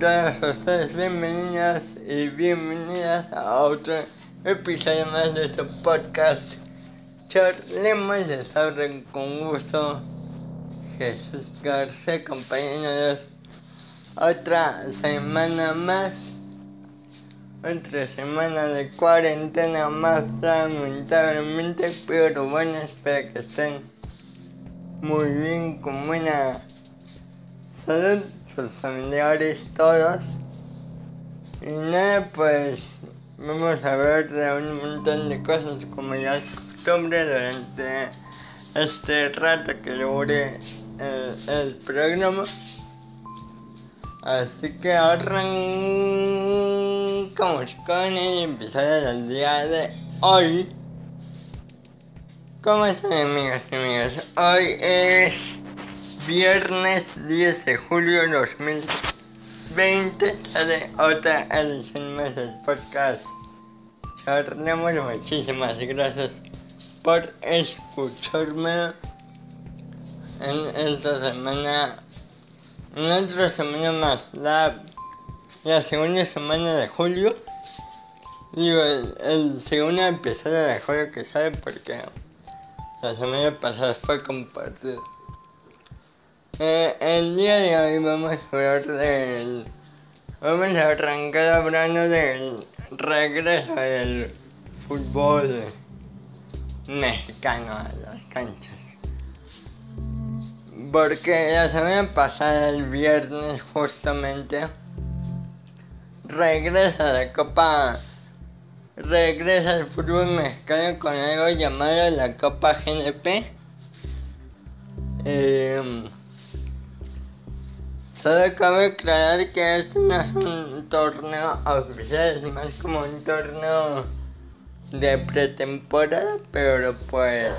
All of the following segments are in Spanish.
Todos ustedes bienvenidas y bienvenidas a otro episodio más de este podcast. Charlemos de sobre con gusto. Jesús García, acompañándonos otra semana más. Otra semana de cuarentena más, lamentablemente, pero bueno, espero que estén muy bien, con buena salud sus familiares, todos. Y nada, pues vamos a ver de un montón de cosas como ya es costumbre durante este rato que dure el, el programa. Así que arrancamos con el episodio del día de hoy. ¿Cómo están amigas y amigas? Hoy es viernes 10 de julio de 2020 sale otra edición más del podcast. Charlemos, muchísimas gracias por escucharme en esta semana, en otra semana más, la, la segunda semana de julio. Digo, el, el segundo episodio de julio que sale porque la semana pasada fue compartido. Eh, el día de hoy vamos a hablar del. Vamos a arrancar hablando del regreso del fútbol mexicano a las canchas. Porque la semana pasada, el viernes, justamente, regresa la Copa. Regresa el fútbol mexicano con algo llamado la Copa GNP. Eh, Solo cabe aclarar que este no es un torneo oficial, es más como un torneo de pretemporada, pero pues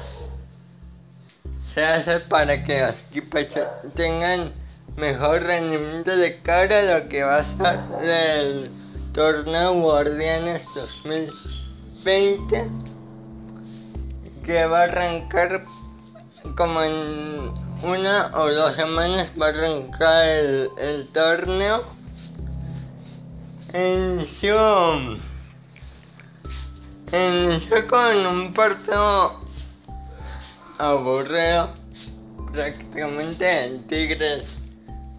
se hace para que los equipos tengan mejor rendimiento de cara a lo que va a ser el torneo Guardianes 2020, que va a arrancar como en una o dos semanas va a arrancar el, el torneo. Inició, inició con un partido aburrido. Prácticamente el Tigres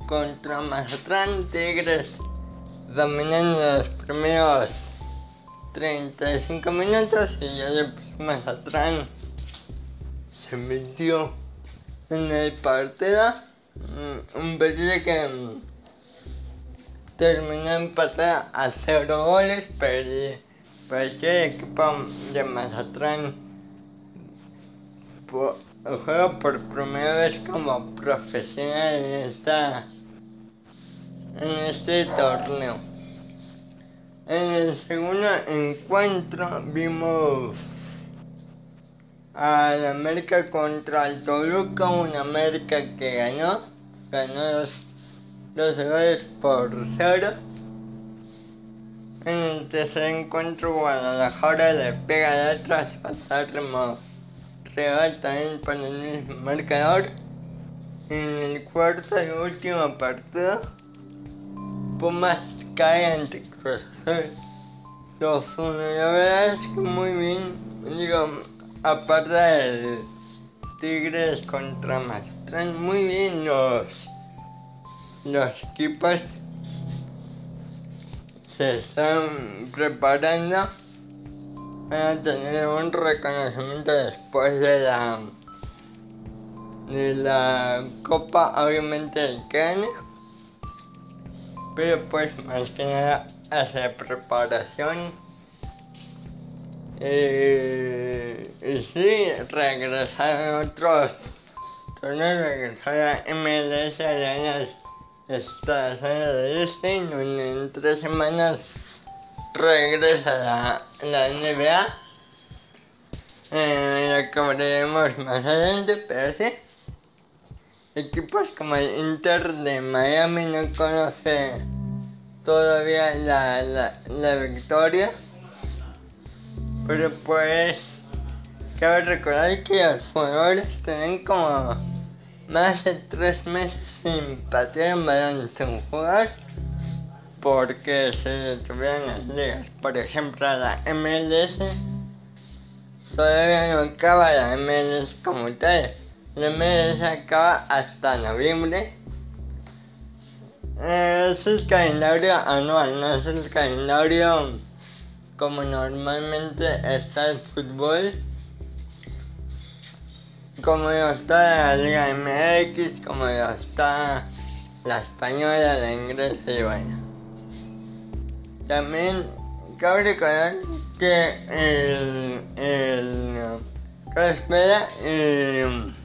contra Mazatlán. Tigres dominando los primeros 35 minutos y ya después Mazatlán se metió en el partido. Mm, un partido que mm, terminó empatado a cero goles, pero el equipo de Mazatlán juega por primera vez como profesional en esta en este torneo. En el segundo encuentro vimos al América contra el Toluca, un América que ganó, ganó dos, dos goles por cero. En el tercer encuentro Guadalajara le pega de atrás a Real también por el mismo marcador. En el cuarto y último partido, Ante Cruz Azul. Los uno, la verdad es que muy bien, digo, aparte del Tigres contra Mazatlán, muy bien los, los equipos se están preparando para tener un reconocimiento después de la de la Copa, obviamente el cráneo, pero pues más que nada hace preparación eh, y sí, regresaron otros torneos, regresar a MLS allá en las Unidos de Este, en tres semanas regresa la, la NBA. Eh, lo veremos más adelante, pero sí. Equipos como el Inter de Miami no conoce todavía la, la, la victoria. Pero pues cabe recordar que los jugadores tienen como más de tres meses sin patear un balón sin jugar porque se detuvieron las ligas. Por ejemplo, la MLS todavía no acaba la MLS como tal. La MLS acaba hasta noviembre. Es el calendario anual, no es el calendario como normalmente está el fútbol. Como está la Liga MX, como está la española, la inglesa y bueno. También cabe recordar que el, el espera y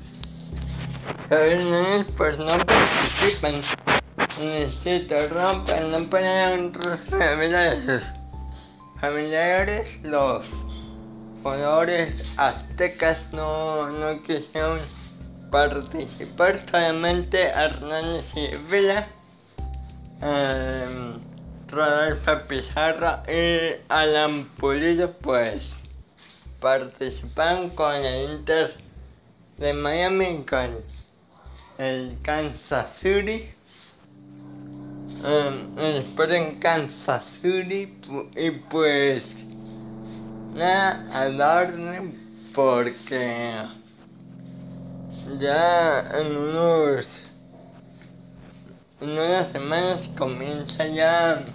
Núñez pues no participan este no un rostro de vida de sus familiares. Los jugadores aztecas no, no quisieron participar, solamente Hernández y Vila. Eh, Rodolfo Pizarro y Alan Pulido pues participaron con el Inter de Miami con el Kansas City um, en Kansas City y pues nada al orden porque ya en unos en unas semanas comienza ya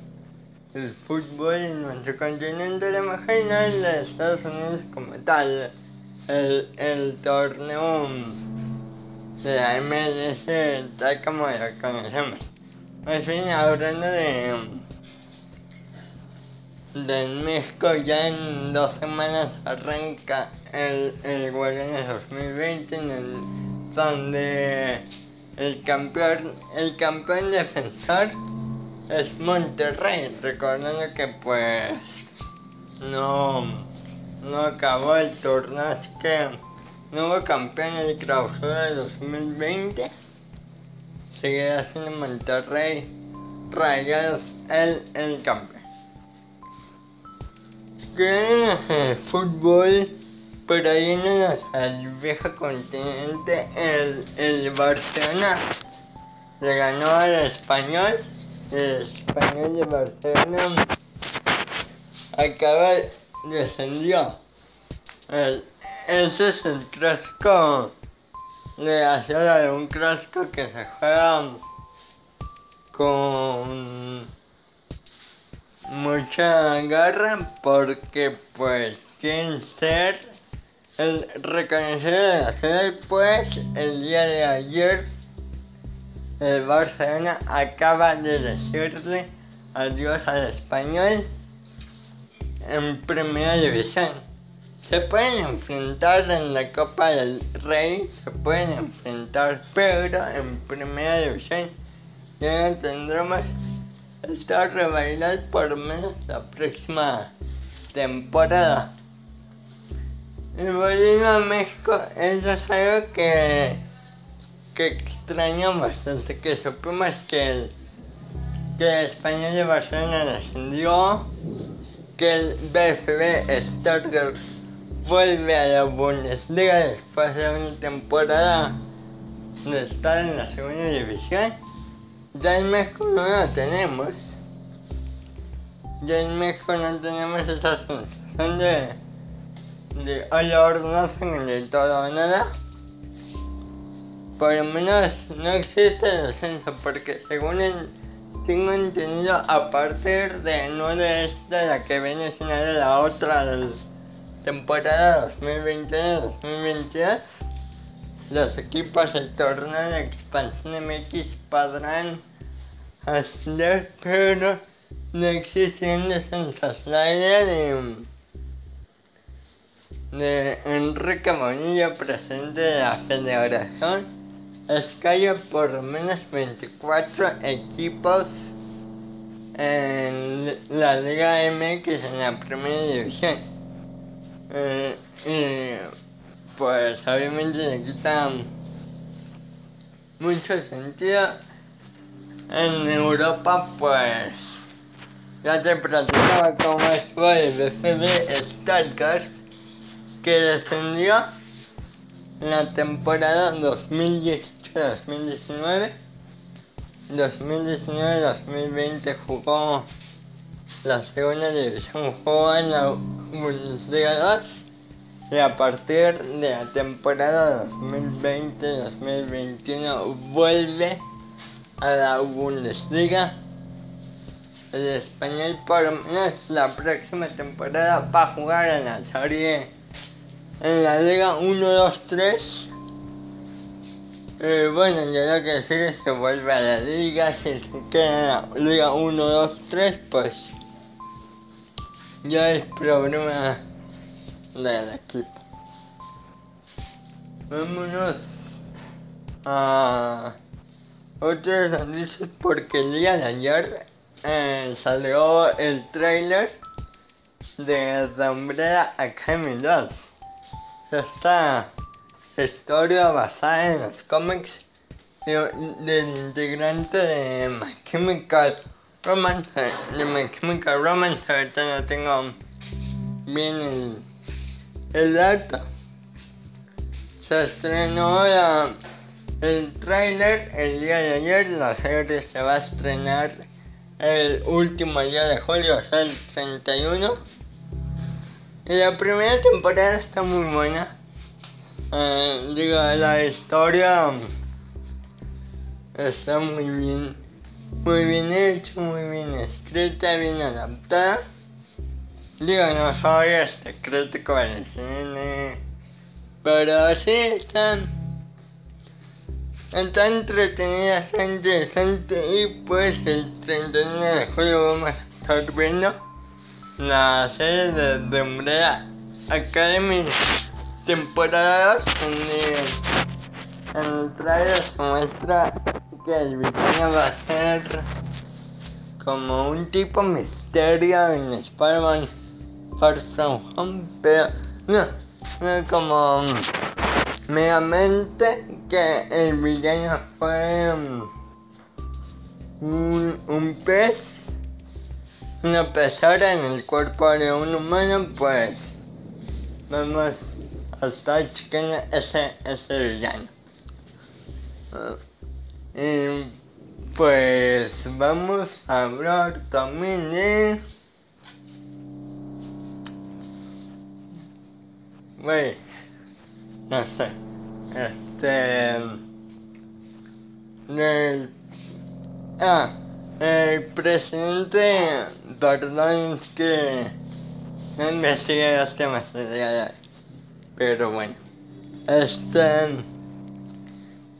el fútbol en nuestro continente, la no de Estados Unidos como tal. El, el torneo la MLS tal como lo conocemos. En fin, hablando de, de México, ya en dos semanas arranca el, el Guardianes 2020 en el, donde el campeón, el campeón defensor es Monterrey, recordando que pues no, no acabó el torneo, así que hubo campeón de clausura de 2020. Seguirá siendo Monterrey Rayados el, el campeón. Que fútbol, pero ahí en el viejo continente, el, el Barcelona le ganó al español el español de Barcelona acaba descendió. El, ese es el clásico de la de un clásico que se juega con mucha garra porque pues quieren ser el reconocido de la pues el día de ayer el Barcelona acaba de decirle adiós al español en primera división. Se pueden enfrentar en la Copa del Rey, se pueden enfrentar, pero en primera división ya no tendremos esta rivalidad por menos la próxima temporada. Y volviendo a México, eso es algo que que extrañamos desde que supimos que el, que Español de Barcelona descendió, que el BFB Stuttgart vuelve a la Bundesliga después de una temporada de estar en la segunda división. Ya en México no lo tenemos. Ya en México no tenemos esa sensación de, de hola en el todo o nada por lo menos no existe descenso porque según tengo entendido a partir de no de esta la que viene sino de la otra temporada 2021-2022 los equipos del torneo de expansión MX podrán hacer pero no existen descensos la idea de de Enrique Monilla presidente de la federación es que haya por lo menos 24 equipos en la Liga MX en la primera división. Eh, y pues obviamente le quita mucho sentido. En Europa pues ya te platicaba cómo estuvo el BFB Stuttgart que descendió en la temporada 2018-2019. 2019-2020 jugó la segunda división, jugó en la Bundesliga 2 y a partir de la temporada 2020-2021 vuelve a la Bundesliga. El español por lo menos la próxima temporada va a jugar en la serie en la Liga 1-2-3. Eh, bueno, yo lo que sigue se vuelve a la liga, si se queda en la liga 1, 2, 3, pues ya es problema del equipo. Vámonos a otros noticias porque el día de ayer eh, salió el trailer de The Umbrella Academy 2. Esta historia basada en los cómics del integrante de My Chemical Romance, de My Chemical Romance, ahorita no tengo bien el, el dato. Se estrenó el trailer el día de ayer, la serie se va a estrenar el último día de julio, o sea, el 31. Y la primera temporada está muy buena. Uh, digo, la historia está muy bien, muy bien hecha, muy bien escrita, bien adaptada. Digo, no soy este crítico del cine, pero sí está, está entretenida, está interesante y pues el 31 de julio vamos a estar viendo la serie de, de Umbrella Academy temporada donde en el trailer se muestra que el villano va a ser como un tipo misterio en Spider-Man Far pero no, no como meramente que el villano fue un, un pez, una pezora en el cuerpo de un humano, pues vamos hasta chequeando ese, ese villano. Y pues vamos a hablar también de... Wey, no sé, este... Ah, el presidente, es que no investigué los temas de. Pero bueno, este.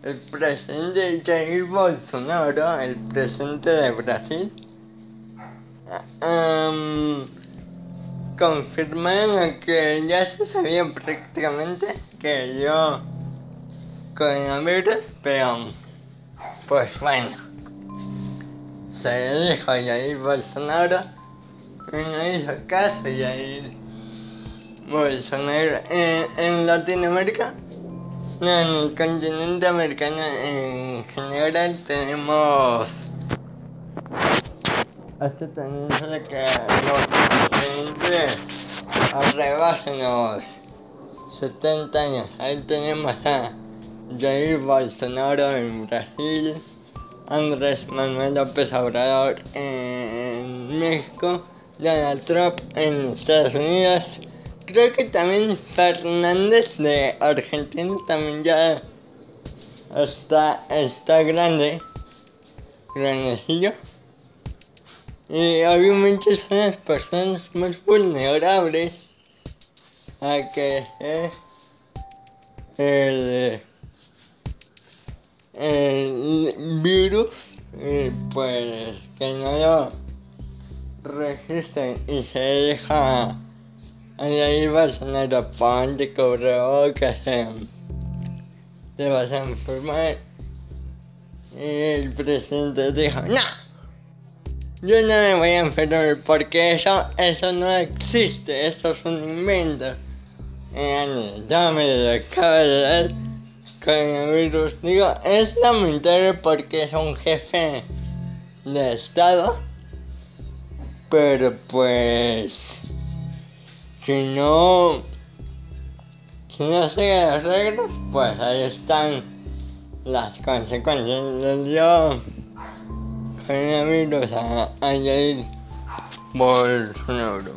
El presidente Jair Bolsonaro, el presidente de Brasil, um, confirmaron que ya se sabía prácticamente que yo coronavirus, pero pues bueno, se dijo Jair Bolsonaro y no hizo caso Jair Bolsonaro en Latinoamérica, en el continente americano en general tenemos esta tendencia de que los presidentes arrebasen los 70 años. Ahí tenemos a Jair Bolsonaro en Brasil, Andrés Manuel López Obrador en México, Donald Trump en Estados Unidos, creo que también Fernández de Argentina también ya está, está grande, grandecillo. Y obviamente son las personas más vulnerables a que el, el virus y pues que no lo registren y se deja ahí Bolsonaro ponte cobró que se, te vas a enfermar y el presidente dijo no yo no me voy a enfermar porque eso, eso no existe, eso es un invento. Y ya me lo acabo de dar coronavirus. Digo, es lamentable porque es un jefe de estado. Pero pues, si no si no sigue las reglas, pues ahí están las consecuencias. Les dio coronavirus a, a Jair Bolsonaro.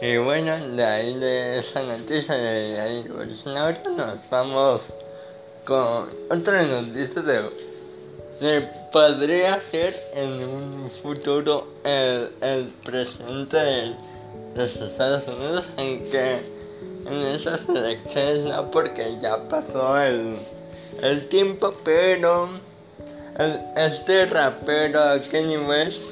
Y bueno, de ahí de esa noticia de ahí Bolsonaro nos vamos con otra noticia de, de podría ser en un futuro el, el presidente de los Estados Unidos, aunque en esas elecciones no, porque ya pasó el, el tiempo, pero este rapero Kenny West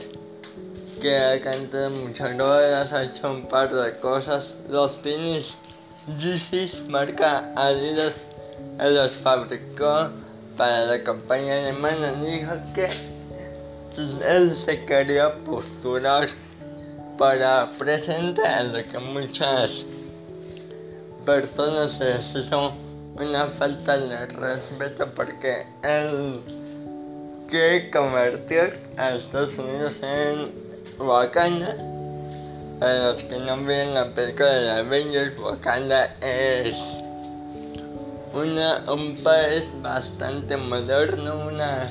que ha cantado muchas novelas, ha hecho un par de cosas. Los tenis Yeezys marca Adidas los fabricó para la campaña alemana. Dijo que él se quería postular para presentar lo que muchas personas les hizo una falta de respeto porque él quiere convertir a Estados Unidos en Wakanda. Para los que no ven la película de Avengers, Wakanda es una, un país bastante moderno, una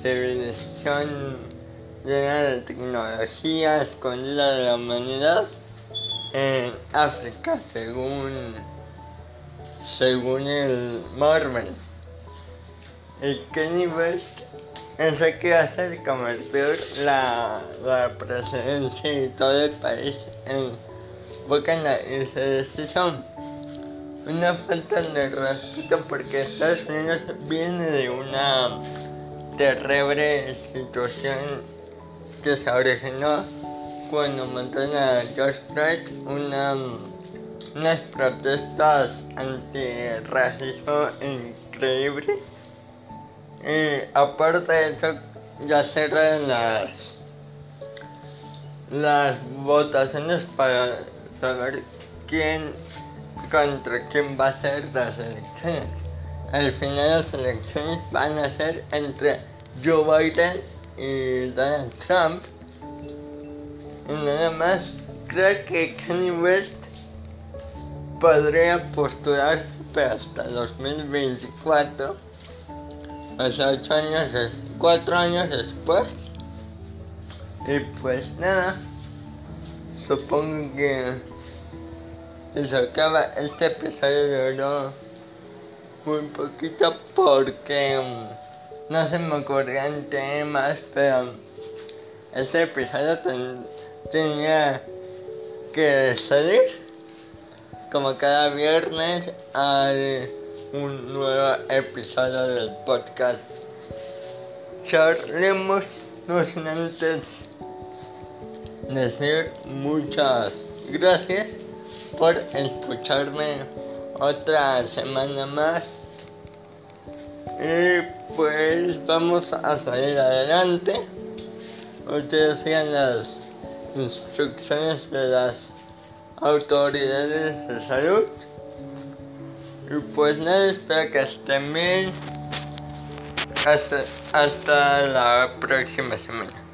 civilización llena de tecnología escondida de la humanidad en África, según, según el Marvel. Y Kenny West eso que hace convertir la, la presidencia y todo el país en Wakanda y se decisión. Una falta de respeto porque Estados Unidos viene de una terrible situación que se originó cuando mataron a George Floyd, una, unas protestas antirracismo increíbles y aparte de eso, ya cerran las, las votaciones para saber quién contra quién va a ser las elecciones. Al final las elecciones van a ser entre Joe Biden y Donald Trump. Y nada más, creo que Kanye West podría postularse hasta 2024 hace ocho años, cuatro años después. Y pues nada, supongo que eso acaba. Este episodio duró muy poquito porque mm, no se me ocurrían temas, pero este episodio tenía que salir como cada viernes al un nuevo episodio del podcast. Charlemos, no sin antes decir muchas gracias por escucharme otra semana más. Y pues vamos a salir adelante. Ustedes sigan las instrucciones de las autoridades de salud. Y pues nada, espero que estén bien. Hasta, hasta la próxima semana.